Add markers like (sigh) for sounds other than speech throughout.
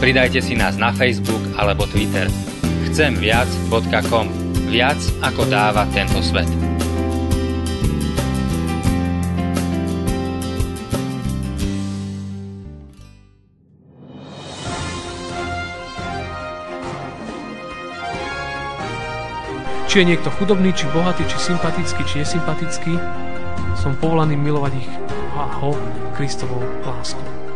Pridajte si nás na Facebook alebo Twitter. Chcemviac.com Viac ako dáva tento svet. Či je niekto chudobný, či bohatý, či sympatický, či nesympatický, som povolaný milovať ich a ho Kristovou láskou.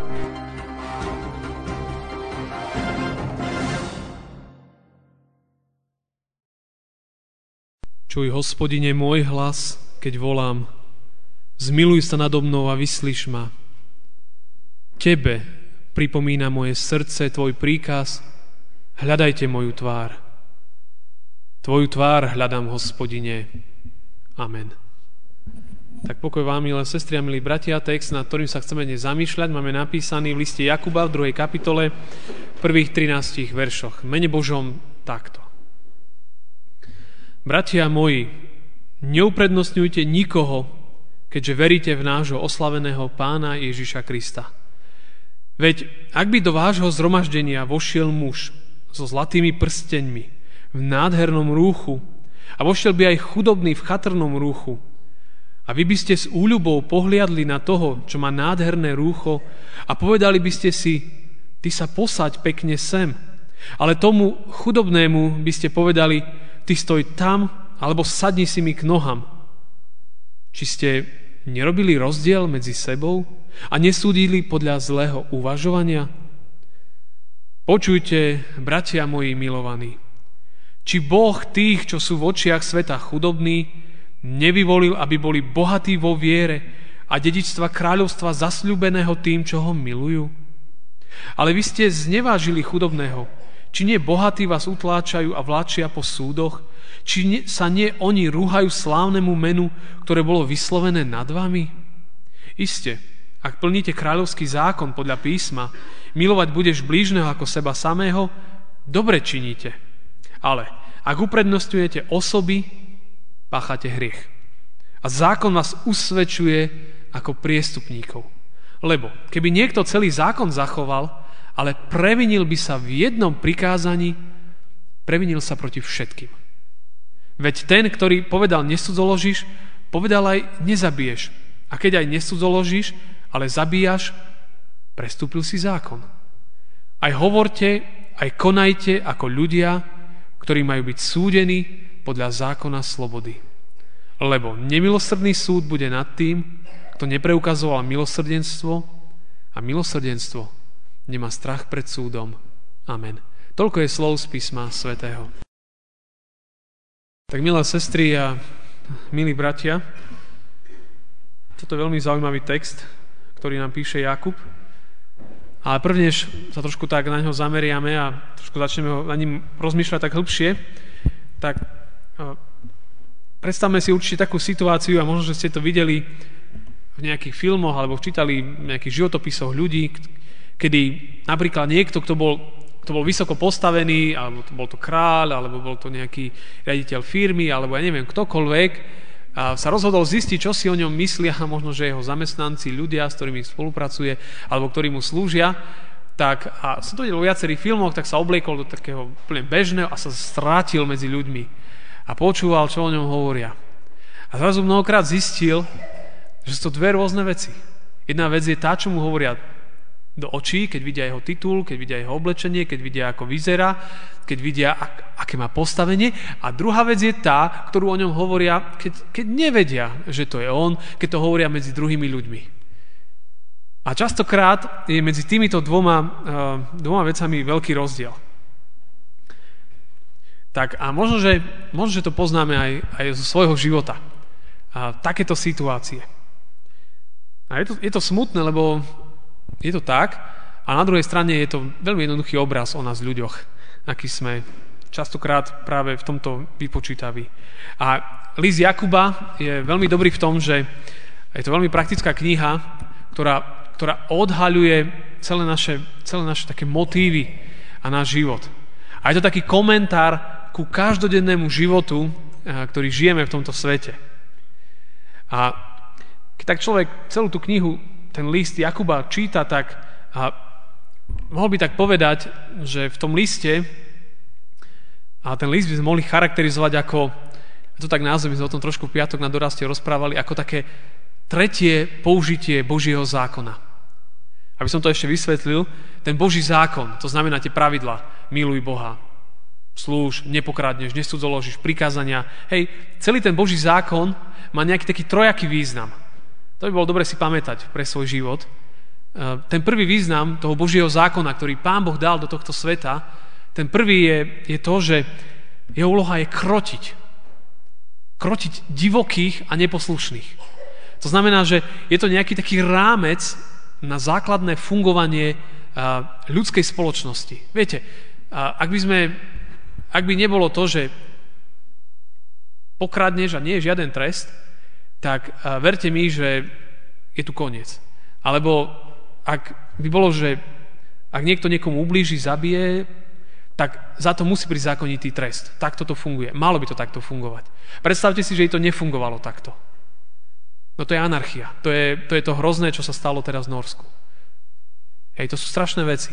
Čuj, hospodine, môj hlas, keď volám. Zmiluj sa nado mnou a vyslíš ma. Tebe pripomína moje srdce, tvoj príkaz, hľadajte moju tvár. Tvoju tvár hľadám, hospodine. Amen. Tak pokoj vám, milé sestry a milí bratia, text, nad ktorým sa chceme dnes zamýšľať, máme napísaný v liste Jakuba v druhej kapitole, v prvých 13 veršoch. Mene Božom takto. Bratia moji, neuprednostňujte nikoho, keďže veríte v nášho oslaveného pána Ježiša Krista. Veď ak by do vášho zhromaždenia vošiel muž so zlatými prsteňmi, v nádhernom rúchu a vošiel by aj chudobný v chatrnom rúchu. A vy by ste s úľubou pohliadli na toho, čo má nádherné rúcho a povedali by ste si, ty sa posaď pekne sem. Ale tomu chudobnému by ste povedali, ty stoj tam, alebo sadni si mi k nohám. Či ste nerobili rozdiel medzi sebou a nesúdili podľa zlého uvažovania? Počujte, bratia moji milovaní, či Boh tých, čo sú v očiach sveta chudobní, nevyvolil, aby boli bohatí vo viere a dedičstva kráľovstva zasľúbeného tým, čo ho milujú? Ale vy ste znevážili chudobného. Či nie bohatí vás utláčajú a vláčia po súdoch? Či nie, sa nie oni rúhajú slávnemu menu, ktoré bolo vyslovené nad vami? Iste, ak plníte kráľovský zákon podľa písma, milovať budeš blížneho ako seba samého, dobre činíte. Ale ak uprednostňujete osoby, páchate hriech. A zákon vás usvedčuje ako priestupníkov. Lebo keby niekto celý zákon zachoval, ale previnil by sa v jednom prikázaní, previnil sa proti všetkým. Veď ten, ktorý povedal nesudzoložíš, povedal aj nezabiješ. A keď aj nesudzoložíš, ale zabíjaš, prestúpil si zákon. Aj hovorte, aj konajte ako ľudia, ktorí majú byť súdení podľa zákona slobody. Lebo nemilosrdný súd bude nad tým, kto nepreukazoval milosrdenstvo a milosrdenstvo nemá strach pred súdom. Amen. Toľko je slov z písma svätého. Tak milé sestry a milí bratia, toto je veľmi zaujímavý text, ktorý nám píše Jakub. Ale prvnež sa trošku tak na ňo zameriame a trošku začneme na ním rozmýšľať tak hĺbšie, tak predstavme si určite takú situáciu a možno, že ste to videli v nejakých filmoch alebo čítali v nejakých životopisoch ľudí, kedy napríklad niekto, kto bol, kto bol vysoko postavený, alebo to bol to kráľ, alebo bol to nejaký riaditeľ firmy, alebo ja neviem, ktokoľvek, a sa rozhodol zistiť, čo si o ňom myslia, (laughs) možno, že jeho zamestnanci, ľudia, s ktorými spolupracuje, alebo ktorí mu slúžia, tak, a som to videl vo viacerých filmoch, tak sa obliekol do takého úplne bežného a sa strátil medzi ľuďmi a počúval, čo o ňom hovoria. A zrazu mnohokrát zistil, že sú to dve rôzne veci. Jedna vec je tá, čo mu hovoria do očí, keď vidia jeho titul, keď vidia jeho oblečenie, keď vidia, ako vyzerá, keď vidia, ak, aké má postavenie. A druhá vec je tá, ktorú o ňom hovoria, keď, keď nevedia, že to je on, keď to hovoria medzi druhými ľuďmi. A častokrát je medzi týmito dvoma, uh, dvoma vecami veľký rozdiel. Tak a možno, že, možno, že to poznáme aj, aj zo svojho života. A takéto situácie. A je to, je to smutné, lebo je to tak, a na druhej strane je to veľmi jednoduchý obraz o nás ľuďoch, aký sme častokrát práve v tomto vypočítaví. A list Jakuba je veľmi dobrý v tom, že je to veľmi praktická kniha, ktorá, ktorá odhaľuje celé naše, celé naše také motívy a náš život. A je to taký komentár ku každodennému životu, eh, ktorý žijeme v tomto svete. A keď tak človek celú tú knihu, ten list Jakuba číta, tak a mohol by tak povedať, že v tom liste, a ten list by sme mohli charakterizovať ako, to tak názvem, my sme o tom trošku v piatok na doraste rozprávali, ako také tretie použitie Božieho zákona. Aby som to ešte vysvetlil, ten Boží zákon, to znamená tie pravidla, miluj Boha, slúž, nepokradneš, nesudzoložíš, prikázania. Hej, celý ten Boží zákon má nejaký taký trojaký význam. To by bolo dobre si pamätať pre svoj život. E, ten prvý význam toho Božieho zákona, ktorý Pán Boh dal do tohto sveta, ten prvý je, je to, že jeho úloha je krotiť. Krotiť divokých a neposlušných. To znamená, že je to nejaký taký rámec na základné fungovanie ľudskej spoločnosti. Viete, ak by, sme, ak by nebolo to, že pokradneš a nie je žiaden trest, tak verte mi, že je tu koniec. Alebo ak by bolo, že ak niekto niekomu ublíži, zabije, tak za to musí prísť zákonitý trest. Takto to funguje. Malo by to takto fungovať. Predstavte si, že to nefungovalo takto. No to je anarchia. To je, to je to hrozné, čo sa stalo teraz v Norsku. Hej, to sú strašné veci.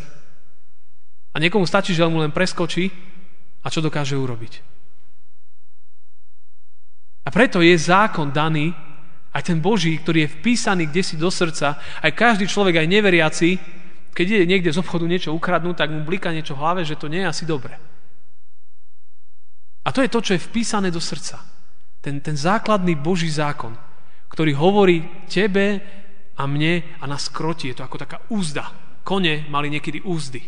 A niekomu stačí, že mu len preskočí a čo dokáže urobiť. A preto je zákon daný, aj ten Boží, ktorý je vpísaný kde si do srdca, aj každý človek, aj neveriaci, keď ide niekde z obchodu niečo ukradnúť, tak mu blika niečo v hlave, že to nie je asi dobre. A to je to, čo je vpísané do srdca. Ten, ten základný Boží zákon, ktorý hovorí tebe a mne a nás kroti. Je to ako taká úzda. Kone mali niekedy úzdy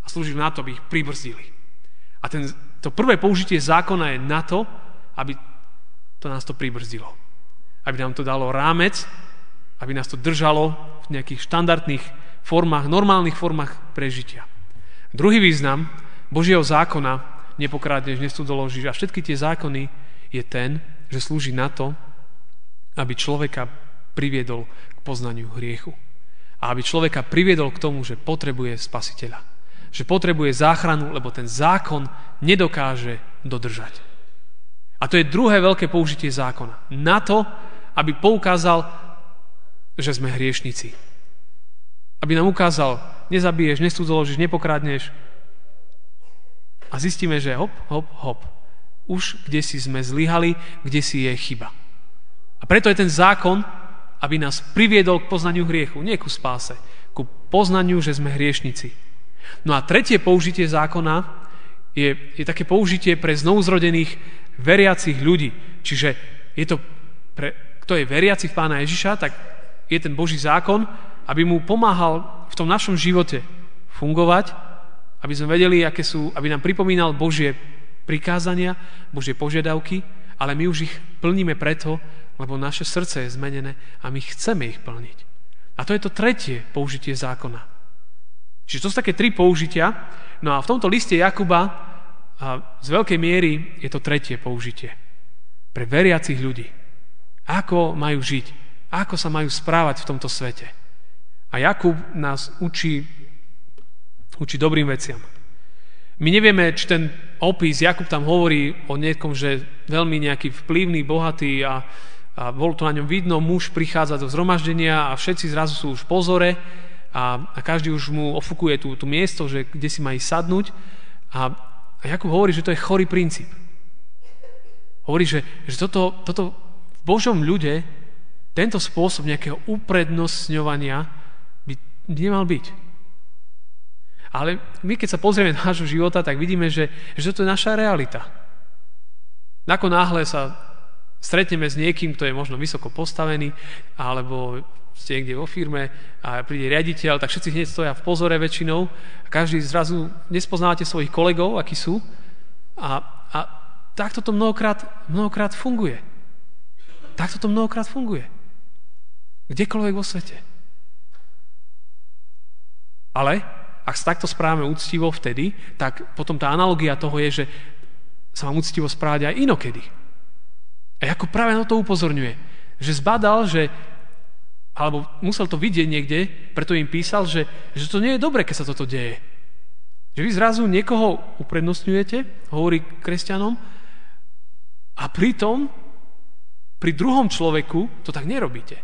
a slúžili na to, aby ich pribrzdili. A ten, to prvé použitie zákona je na to, aby to nás to pribrzdilo. Aby nám to dalo rámec, aby nás to držalo v nejakých štandardných formách, normálnych formách prežitia. Druhý význam Božieho zákona, nepokrádneš, nestudzoložíš a všetky tie zákony je ten, že slúži na to, aby človeka priviedol k poznaniu hriechu. A aby človeka priviedol k tomu, že potrebuje spasiteľa. Že potrebuje záchranu, lebo ten zákon nedokáže dodržať. A to je druhé veľké použitie zákona. Na to, aby poukázal, že sme hriešnici. Aby nám ukázal, nezabiješ, nestudzoložíš, nepokrádneš. A zistíme, že hop, hop, hop. Už kde si sme zlyhali, kde si je chyba. A preto je ten zákon, aby nás priviedol k poznaniu hriechu, nie ku spáse, ku poznaniu, že sme hriešnici. No a tretie použitie zákona je, je také použitie pre znovuzrodených veriacich ľudí. Čiže je to pre, kto je veriaci v Pána Ježiša, tak je ten Boží zákon, aby mu pomáhal v tom našom živote fungovať, aby sme vedeli, aké sú, aby nám pripomínal Božie prikázania, Božie požiadavky, ale my už ich plníme preto, lebo naše srdce je zmenené a my chceme ich plniť. A to je to tretie použitie zákona. Čiže to sú také tri použitia. No a v tomto liste Jakuba a z veľkej miery je to tretie použitie. Pre veriacich ľudí. Ako majú žiť? Ako sa majú správať v tomto svete? A Jakub nás učí, učí dobrým veciam. My nevieme, či ten opis, Jakub tam hovorí o niekom, že veľmi nejaký vplyvný, bohatý a, a bol to na ňom vidno, muž prichádza do zhromaždenia a všetci zrazu sú už v pozore a, a každý už mu ofukuje tú, tú miesto, že kde si má ísť sadnúť. A, a Jakub hovorí, že to je chorý princíp. Hovorí, že, že toto, toto v Božom ľude, tento spôsob nejakého uprednostňovania by nemal byť. Ale my, keď sa pozrieme na nášho života, tak vidíme, že, že toto je naša realita. Ako náhle sa stretneme s niekým, kto je možno vysoko postavený, alebo ste niekde vo firme a príde riaditeľ, tak všetci hneď stoja v pozore väčšinou a každý zrazu nespoznávate svojich kolegov, akí sú a, a takto to mnohokrát, mnohokrát funguje. Takto to mnohokrát funguje. Kdekoľvek vo svete. Ale ak sa takto správame úctivo vtedy, tak potom tá analogia toho je, že sa mám úctivo správať aj inokedy. A ako práve na to upozorňuje, že zbadal, že alebo musel to vidieť niekde, preto im písal, že, že to nie je dobre, keď sa toto deje. Že vy zrazu niekoho uprednostňujete, hovorí kresťanom, a pritom pri druhom človeku to tak nerobíte.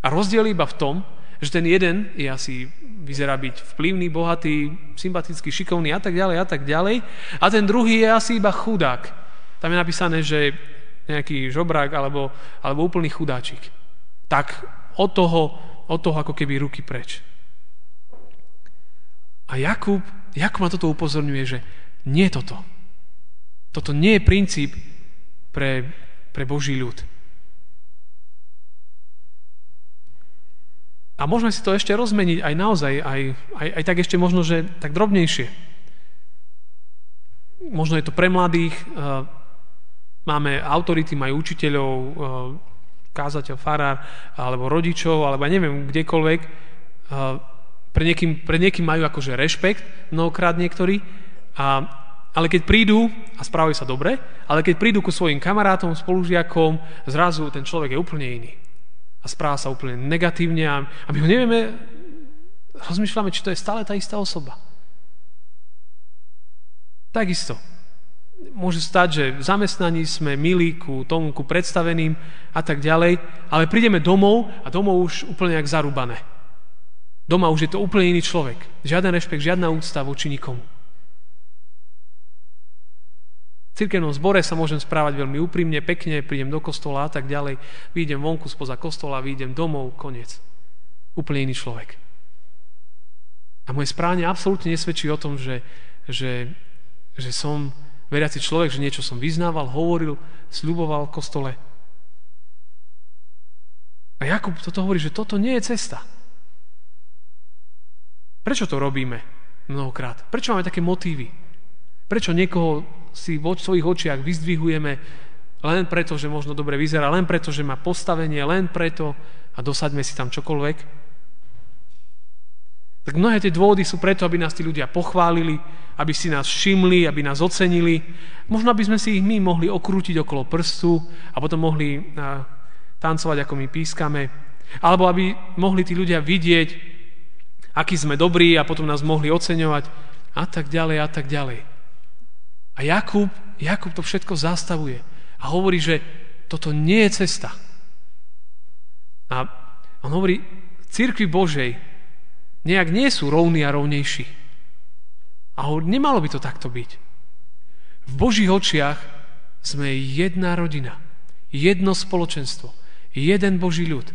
A rozdiel iba v tom, že ten jeden je asi, vyzerá byť vplyvný, bohatý, sympatický, šikovný a tak ďalej a tak ďalej. A ten druhý je asi iba chudák. Tam je napísané, že nejaký žobrák alebo, alebo úplný chudáčik. Tak od toho, od toho ako keby ruky preč. A Jakub, Jakub ma toto upozorňuje, že nie toto. Toto nie je princíp pre, pre Boží ľud. A môžeme si to ešte rozmeniť aj naozaj, aj, aj, aj tak ešte možno, že tak drobnejšie. Možno je to pre mladých, uh, máme autority, majú učiteľov, uh, kázateľ, farár, alebo rodičov, alebo neviem, kdekoľvek. Uh, pre niekým, pre niekým majú akože rešpekt, mnohokrát niektorí, a, ale keď prídu a správajú sa dobre, ale keď prídu ku svojim kamarátom, spolužiakom, zrazu ten človek je úplne iný a správa sa úplne negatívne a, a my ho nevieme, rozmýšľame, či to je stále tá istá osoba. Takisto. Môže stať, že v zamestnaní sme milí ku tomu, ku predstaveným a tak ďalej, ale prídeme domov a domov už úplne jak zarúbané. Doma už je to úplne iný človek. Žiaden rešpekt, žiadna úcta voči nikomu cirkevnom zbore sa môžem správať veľmi úprimne, pekne, prídem do kostola a tak ďalej, výjdem vonku spoza kostola, výjdem domov, koniec. Úplne iný človek. A moje správanie absolútne nesvedčí o tom, že, že, že som veriaci človek, že niečo som vyznával, hovoril, sľuboval v kostole. A Jakub toto hovorí, že toto nie je cesta. Prečo to robíme mnohokrát? Prečo máme také motívy? Prečo niekoho si vo svojich očiach vyzdvihujeme len preto, že možno dobre vyzerá, len preto, že má postavenie, len preto a dosaďme si tam čokoľvek. Tak mnohé tie dôvody sú preto, aby nás tí ľudia pochválili, aby si nás všimli, aby nás ocenili. Možno, aby sme si ich my mohli okrútiť okolo prstu a potom mohli tancovať, ako my pískame. Alebo aby mohli tí ľudia vidieť, aký sme dobrí a potom nás mohli oceňovať a tak ďalej a tak ďalej. A Jakub, Jakub to všetko zastavuje a hovorí, že toto nie je cesta. A on hovorí, církvi Božej nejak nie sú rovní a rovnejší. A nemalo by to takto byť. V Božích očiach sme jedna rodina, jedno spoločenstvo, jeden Boží ľud.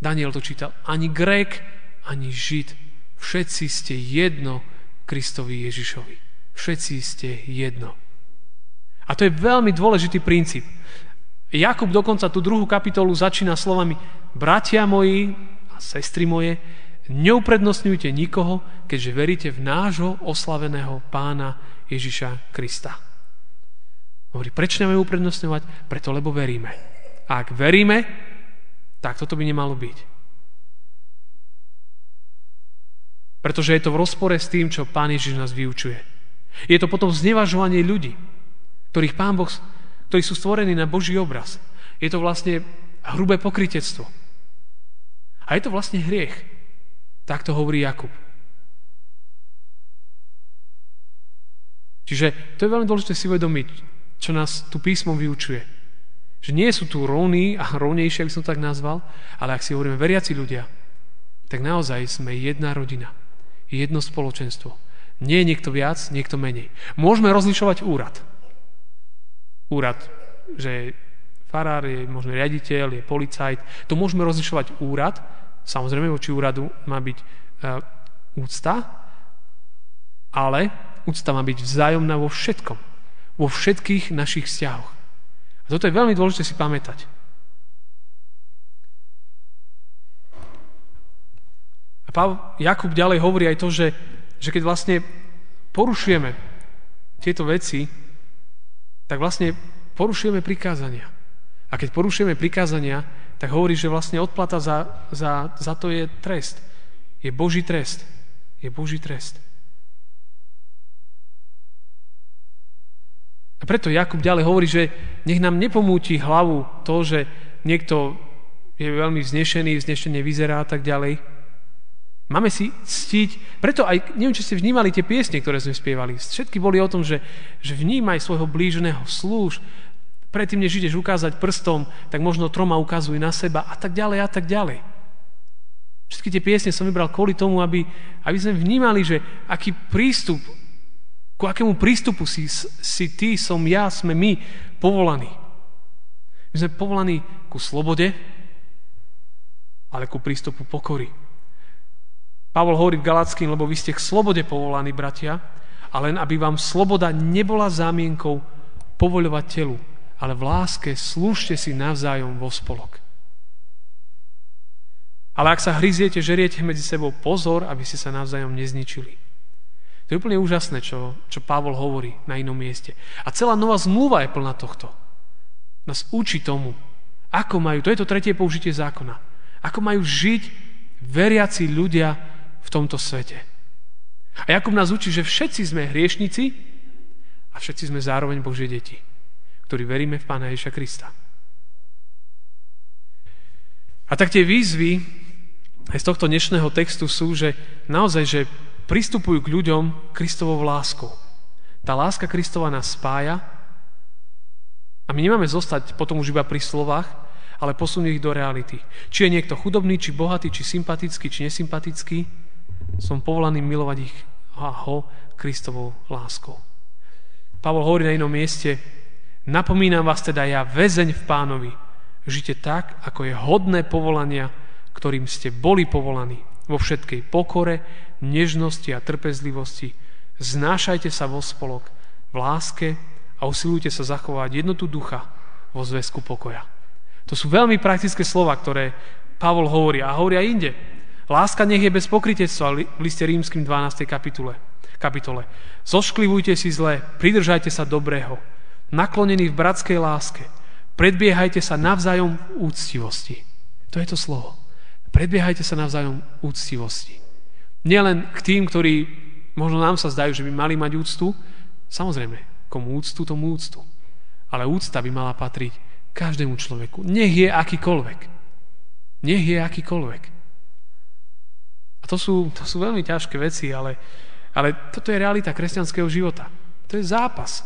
Daniel to čítal, ani Grék, ani Žid, všetci ste jedno Kristovi Ježišovi. Všetci ste jedno. A to je veľmi dôležitý princíp. Jakub dokonca tú druhú kapitolu začína slovami Bratia moji a sestry moje, neuprednostňujte nikoho, keďže veríte v nášho oslaveného pána Ježiša Krista. Hovorí, prečo nemáme uprednostňovať? Preto, lebo veríme. A ak veríme, tak toto by nemalo byť. Pretože je to v rozpore s tým, čo Pán Ježiš nás vyučuje. Je to potom znevažovanie ľudí, ktorých Pán Boh, ktorí sú stvorení na Boží obraz. Je to vlastne hrubé pokritectvo. A je to vlastne hriech. Tak to hovorí Jakub. Čiže to je veľmi dôležité si uvedomiť, čo nás tu písmom vyučuje. Že nie sú tu rovní a rovnejšie, ak som tak nazval, ale ak si hovoríme veriaci ľudia, tak naozaj sme jedna rodina, jedno spoločenstvo. Nie je niekto viac, niekto menej. Môžeme rozlišovať úrad. Úrad, že farár je možno riaditeľ, je policajt. To môžeme rozlišovať úrad. Samozrejme, voči úradu má byť uh, úcta, ale úcta má byť vzájomná vo všetkom. Vo všetkých našich vzťahoch. A toto je veľmi dôležité si pamätať. A Pavel, Jakub ďalej hovorí aj to, že že keď vlastne porušujeme tieto veci, tak vlastne porušujeme prikázania. A keď porušujeme prikázania, tak hovorí, že vlastne odplata za, za, za to je trest. Je Boží trest. je Boží trest. A preto Jakub ďalej hovorí, že nech nám nepomúti hlavu to, že niekto je veľmi vznešený, vznešene vyzerá a tak ďalej. Máme si ctiť, preto aj, neviem, či ste vnímali tie piesne, ktoré sme spievali. Všetky boli o tom, že, že vnímaj svojho blížneho, slúž, predtým, než ideš ukázať prstom, tak možno troma ukazuj na seba a tak ďalej a tak ďalej. Všetky tie piesne som vybral kvôli tomu, aby, aby sme vnímali, že aký prístup Ku akému prístupu si, si ty, som ja, sme my povolaní? My sme povolaní ku slobode, ale ku prístupu pokory. Pavol hovorí v Galackým, lebo vy ste k slobode povolaní, bratia, a len aby vám sloboda nebola zámienkou povoľovať telu, ale v láske slúžte si navzájom vo spolok. Ale ak sa hryziete, žeriete medzi sebou, pozor, aby ste sa navzájom nezničili. To je úplne úžasné, čo, čo Pavol hovorí na inom mieste. A celá nová zmluva je plná tohto. Nás učí tomu, ako majú, to je to tretie použitie zákona, ako majú žiť veriaci ľudia v tomto svete. A Jakub nás učí, že všetci sme hriešnici a všetci sme zároveň Božie deti, ktorí veríme v Pána Ježa Krista. A tak tie výzvy aj z tohto dnešného textu sú, že naozaj, že pristupujú k ľuďom Kristovou láskou. Tá láska Kristova nás spája a my nemáme zostať potom už iba pri slovách, ale posunieť ich do reality. Či je niekto chudobný, či bohatý, či sympatický, či nesympatický, som povolaný milovať ich a ho Kristovou láskou. Pavol hovorí na inom mieste, napomínam vás teda ja, väzeň v pánovi, žite tak, ako je hodné povolania, ktorým ste boli povolaní, vo všetkej pokore, nežnosti a trpezlivosti. Znášajte sa vo spolok v láske a usilujte sa zachovať jednotu ducha vo zväzku pokoja. To sú veľmi praktické slova, ktoré Pavol hovorí a hovorí aj inde. Láska nech je bez pokritectva v liste rímským 12. kapitule. kapitole. Zošklivujte si zlé, pridržajte sa dobrého, naklonení v bratskej láske, predbiehajte sa navzájom v úctivosti. To je to slovo. Predbiehajte sa navzájom úctivosti. Nielen k tým, ktorí možno nám sa zdajú, že by mali mať úctu, samozrejme, komu úctu, tomu úctu. Ale úcta by mala patriť každému človeku. Nech je akýkoľvek. Nech je akýkoľvek. A to sú, to sú veľmi ťažké veci, ale, ale toto je realita kresťanského života. To je zápas.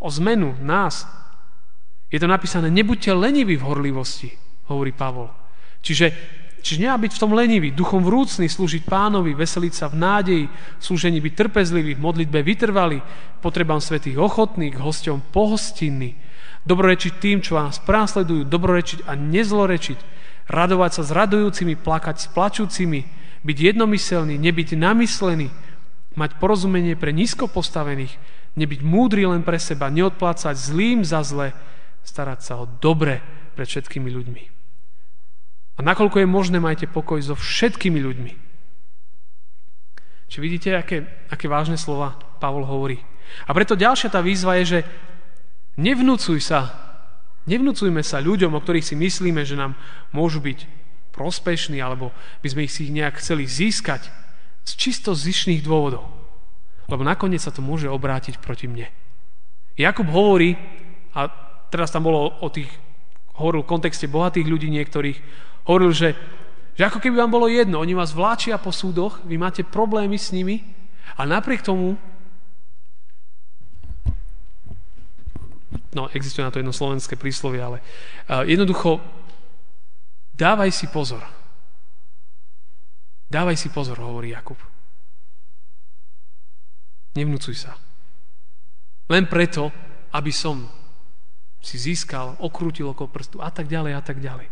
O zmenu nás. Je to napísané, nebuďte leniví v horlivosti, hovorí Pavol. Čiže Čiže nemá byť v tom lenivý, duchom vrúcný, slúžiť pánovi, veseliť sa v nádeji, slúžení byť trpezlivý, v modlitbe vytrvalý, potrebám svetých ochotných, hosťom pohostinný, dobrorečiť tým, čo vás prásledujú, dobrorečiť a nezlorečiť, radovať sa s radujúcimi, plakať s plačúcimi, byť jednomyselný, nebyť namyslený, mať porozumenie pre nízko postavených, nebyť múdry len pre seba, neodplácať zlým za zle, starať sa o dobre pred všetkými ľuďmi. A nakoľko je možné, majte pokoj so všetkými ľuďmi. Či vidíte, aké, aké vážne slova Pavol hovorí. A preto ďalšia tá výzva je, že nevnúcuj sa, nevnúcujme sa ľuďom, o ktorých si myslíme, že nám môžu byť prospešní, alebo by sme ich si nejak chceli získať z čisto zišných dôvodov. Lebo nakoniec sa to môže obrátiť proti mne. Jakub hovorí, a teraz tam bolo o tých, hovoril v kontexte bohatých ľudí niektorých, Hovoril, že, že ako keby vám bolo jedno, oni vás vláčia po súdoch, vy máte problémy s nimi a napriek tomu no existuje na to jedno slovenské príslovie, ale uh, jednoducho dávaj si pozor. Dávaj si pozor, hovorí Jakub. Nevnúcuj sa. Len preto, aby som si získal, okrútil okolo prstu a tak ďalej a tak ďalej.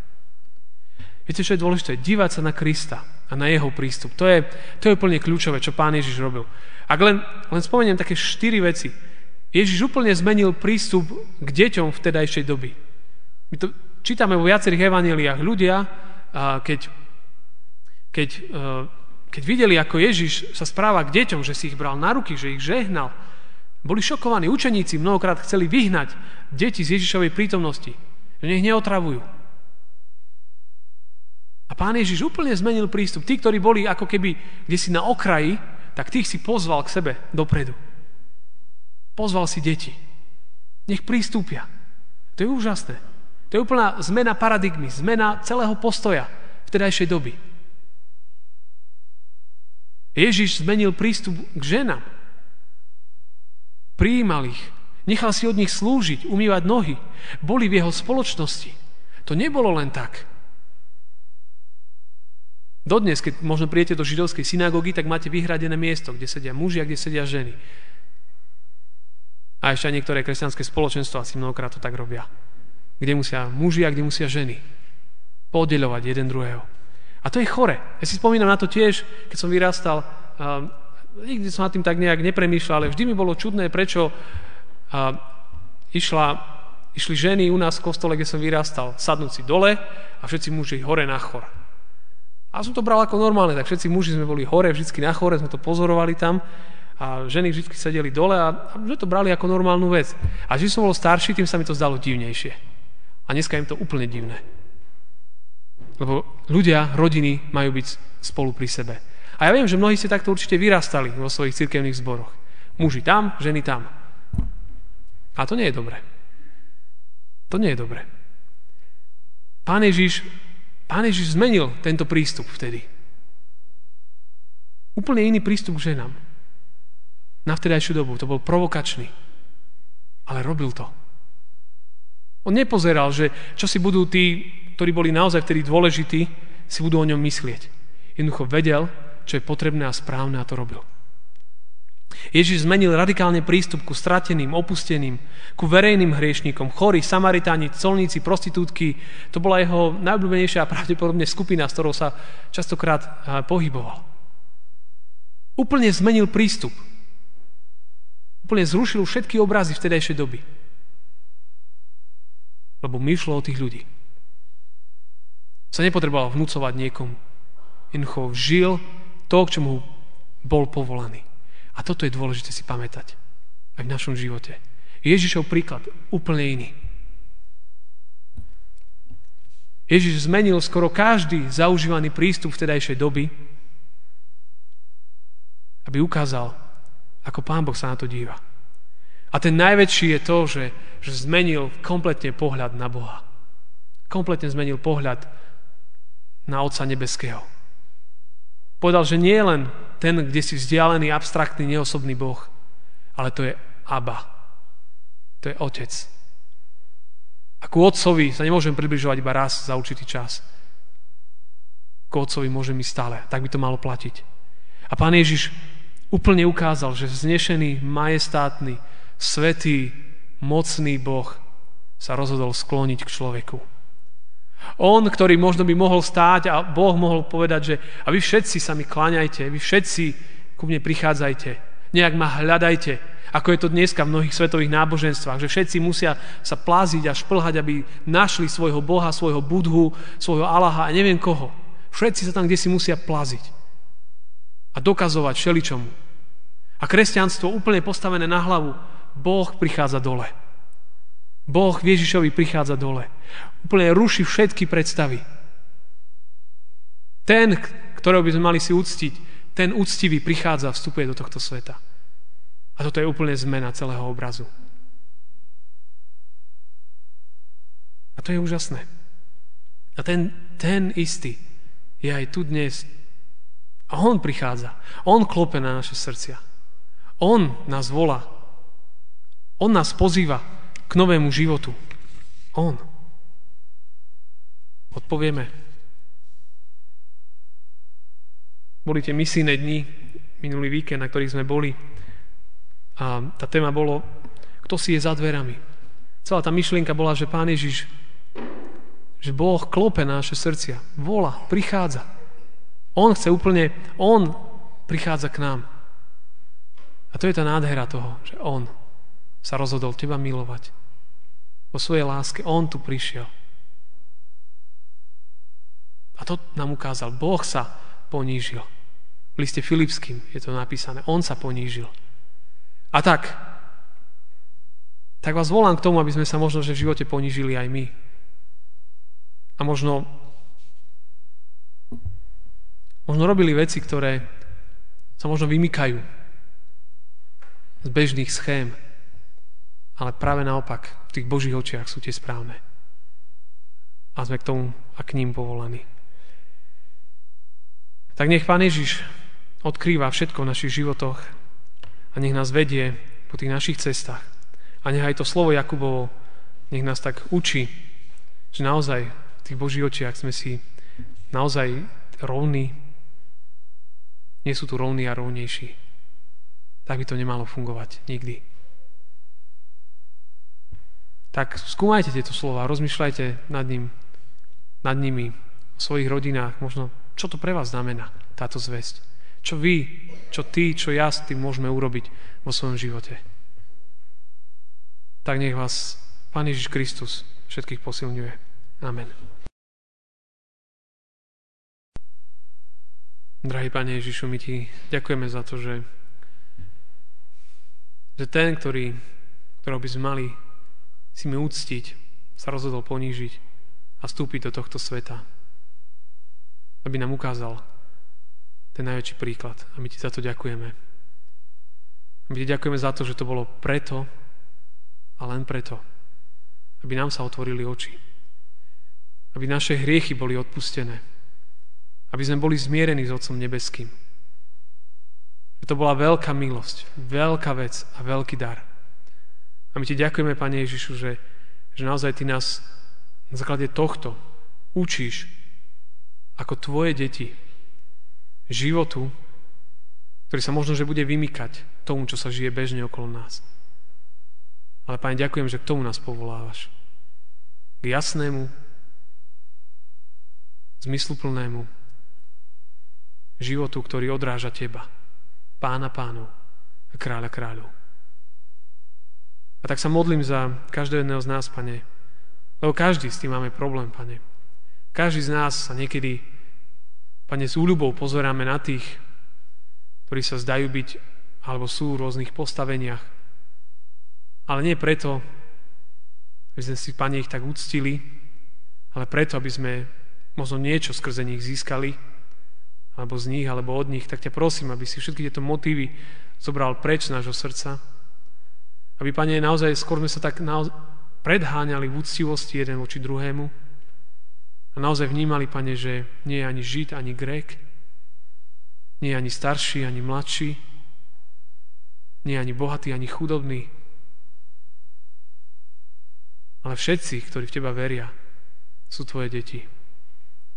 Viete, čo je dôležité? Dívať sa na Krista a na jeho prístup. To je, to je úplne kľúčové, čo pán Ježiš robil. Ak len, len spomeniem také štyri veci. Ježiš úplne zmenil prístup k deťom v tedajšej doby. My to čítame vo viacerých evaneliách. Ľudia, keď, keď, e, keď videli, ako Ježiš sa správa k deťom, že si ich bral na ruky, že ich žehnal, boli šokovaní. Učeníci mnohokrát chceli vyhnať deti z Ježišovej prítomnosti, že nech neotravujú. pán Ježiš úplne zmenil prístup. Tí, ktorí boli ako keby kde si na okraji, tak tých si pozval k sebe dopredu. Pozval si deti. Nech prístúpia. To je úžasné. To je úplná zmena paradigmy, zmena celého postoja vtedajšej doby. Ježiš zmenil prístup k ženám. Prijímal ich. Nechal si od nich slúžiť, umývať nohy. Boli v jeho spoločnosti. To nebolo len tak. Dodnes, keď možno prijete do židovskej synagógy, tak máte vyhradené miesto, kde sedia muži a kde sedia ženy. A ešte aj niektoré kresťanské spoločenstva si mnohokrát to tak robia. Kde musia muži a kde musia ženy. Podeľovať jeden druhého. A to je chore. Ja si spomínam na to tiež, keď som vyrastal, uh, nikdy som nad tým tak nejak nepremýšľal, ale vždy mi bolo čudné, prečo uh, išla, išli ženy u nás v kostole, kde som vyrastal, sadnúť si dole a všetci muži hore na chor. A som to bral ako normálne, tak všetci muži sme boli hore, vždy na chore, sme to pozorovali tam a ženy vždy sedeli dole a, a sme to brali ako normálnu vec. A čím som bol starší, tým sa mi to zdalo divnejšie. A dneska im to úplne divné. Lebo ľudia, rodiny majú byť spolu pri sebe. A ja viem, že mnohí ste takto určite vyrastali vo svojich cirkevných zboroch. Muži tam, ženy tam. A to nie je dobré. To nie je dobré. Pán Ježiš, Pán Ježiš zmenil tento prístup vtedy. Úplne iný prístup k ženám. Na vtedajšiu dobu. To bol provokačný. Ale robil to. On nepozeral, že čo si budú tí ktorí boli naozaj vtedy dôležití, si budú o ňom myslieť. Jednoducho vedel, čo je potrebné a správne a to robil. Ježiš zmenil radikálne prístup ku strateným, opusteným, ku verejným hriešníkom, chorí, samaritáni, colníci, prostitútky. To bola jeho najobľúbenejšia a pravdepodobne skupina, s ktorou sa častokrát eh, pohyboval. Úplne zmenil prístup. Úplne zrušil všetky obrazy vtedajšej doby. Lebo myšlo o tých ľudí sa nepotreboval vnúcovať niekomu. Jednoducho žil to, k čomu bol povolaný. A toto je dôležité si pamätať aj v našom živote. Ježišov príklad úplne iný. Ježiš zmenil skoro každý zaužívaný prístup vtedajšej doby, aby ukázal, ako Pán Boh sa na to díva. A ten najväčší je to, že, že zmenil kompletne pohľad na Boha. Kompletne zmenil pohľad na Otca Nebeského. Povedal, že nie je len ten, kde si vzdialený, abstraktný, neosobný Boh, ale to je Abba. To je Otec. A ku Otcovi sa nemôžem približovať iba raz za určitý čas. Ku Otcovi môžem ísť stále. Tak by to malo platiť. A Pán Ježiš úplne ukázal, že vznešený, majestátny, svetý, mocný Boh sa rozhodol skloniť k človeku. On, ktorý možno by mohol stáť a Boh mohol povedať, že a vy všetci sa mi kláňajte, vy všetci ku mne prichádzajte, nejak ma hľadajte, ako je to dneska v mnohých svetových náboženstvách, že všetci musia sa pláziť a šplhať, aby našli svojho Boha, svojho Budhu, svojho Allaha a neviem koho. Všetci sa tam kde si musia plaziť a dokazovať všeličomu. A kresťanstvo úplne postavené na hlavu, Boh prichádza dole. Boh Ježišovi prichádza dole. Úplne ruší všetky predstavy. Ten, ktorého by sme mali si uctiť, ten úctivý prichádza a vstupuje do tohto sveta. A toto je úplne zmena celého obrazu. A to je úžasné. A ten, ten istý je aj tu dnes. A on prichádza. On klope na naše srdcia. On nás volá. On nás pozýva k novému životu. On. Odpovieme. Boli tie misijné dni, minulý víkend, na ktorých sme boli. A tá téma bolo, kto si je za dverami. Celá tá myšlienka bola, že Pán Ježiš, že Boh klope na naše srdcia, vola, prichádza. On chce úplne, On prichádza k nám. A to je tá nádhera toho, že On sa rozhodol teba milovať vo svojej láske. On tu prišiel. A to nám ukázal. Boh sa ponížil. V liste Filipským je to napísané. On sa ponížil. A tak, tak vás volám k tomu, aby sme sa možno že v živote ponížili aj my. A možno Možno robili veci, ktoré sa možno vymykajú z bežných schém, ale práve naopak, v tých Božích očiach sú tie správne. A sme k tomu a k ním povolaní. Tak nech Pán Ježiš odkrýva všetko v našich životoch a nech nás vedie po tých našich cestách. A nech aj to slovo Jakubovo, nech nás tak učí, že naozaj v tých Božích očiach sme si naozaj rovní. Nie sú tu rovní a rovnejší. Tak by to nemalo fungovať nikdy. Tak skúmajte tieto slova, rozmýšľajte nad, ním, nad nimi, v svojich rodinách, možno čo to pre vás znamená, táto zväzť? Čo vy, čo ty, čo ja s tým môžeme urobiť vo svojom živote? Tak nech vás Pán Ježiš Kristus všetkých posilňuje. Amen. Drahý Pane Ježišu, my Ti ďakujeme za to, že, že ten, ktorý, ktorého by sme mali si mi úctiť, sa rozhodol ponížiť a vstúpiť do tohto sveta aby nám ukázal ten najväčší príklad. A my ti za to ďakujeme. A my ti ďakujeme za to, že to bolo preto a len preto, aby nám sa otvorili oči. Aby naše hriechy boli odpustené. Aby sme boli zmierení s Otcom Nebeským. Že to bola veľká milosť, veľká vec a veľký dar. A my ti ďakujeme, Pane Ježišu, že, že naozaj Ty nás na základe tohto učíš ako tvoje deti životu, ktorý sa možno, že bude vymykať tomu, čo sa žije bežne okolo nás. Ale Pane, ďakujem, že k tomu nás povolávaš. K jasnému, zmysluplnému životu, ktorý odráža Teba, Pána pánov a kráľa kráľov. A tak sa modlím za každého jedného z nás, Pane, lebo každý s tým máme problém, Pane. Každý z nás sa niekedy, Pane, s úľubou pozeráme na tých, ktorí sa zdajú byť alebo sú v rôznych postaveniach. Ale nie preto, aby sme si, Pane, ich tak uctili, ale preto, aby sme možno niečo skrze nich získali, alebo z nich, alebo od nich, tak ťa prosím, aby si všetky tieto motívy zobral preč z nášho srdca. Aby, Pane, naozaj skôr sme sa tak naozaj predháňali v úctivosti jeden voči druhému, a naozaj vnímali, pane, že nie je ani Žid, ani Grék, nie je ani starší, ani mladší, nie je ani bohatý, ani chudobný. Ale všetci, ktorí v teba veria, sú tvoje deti.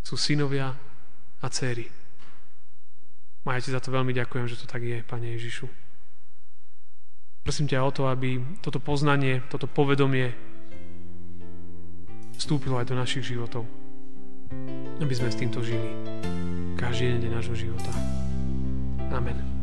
Sú synovia a céry. Ja ti za to veľmi ďakujem, že to tak je, Pane Ježišu. Prosím ťa o to, aby toto poznanie, toto povedomie vstúpilo aj do našich životov aby sme s týmto žili každý deň nášho života. Amen.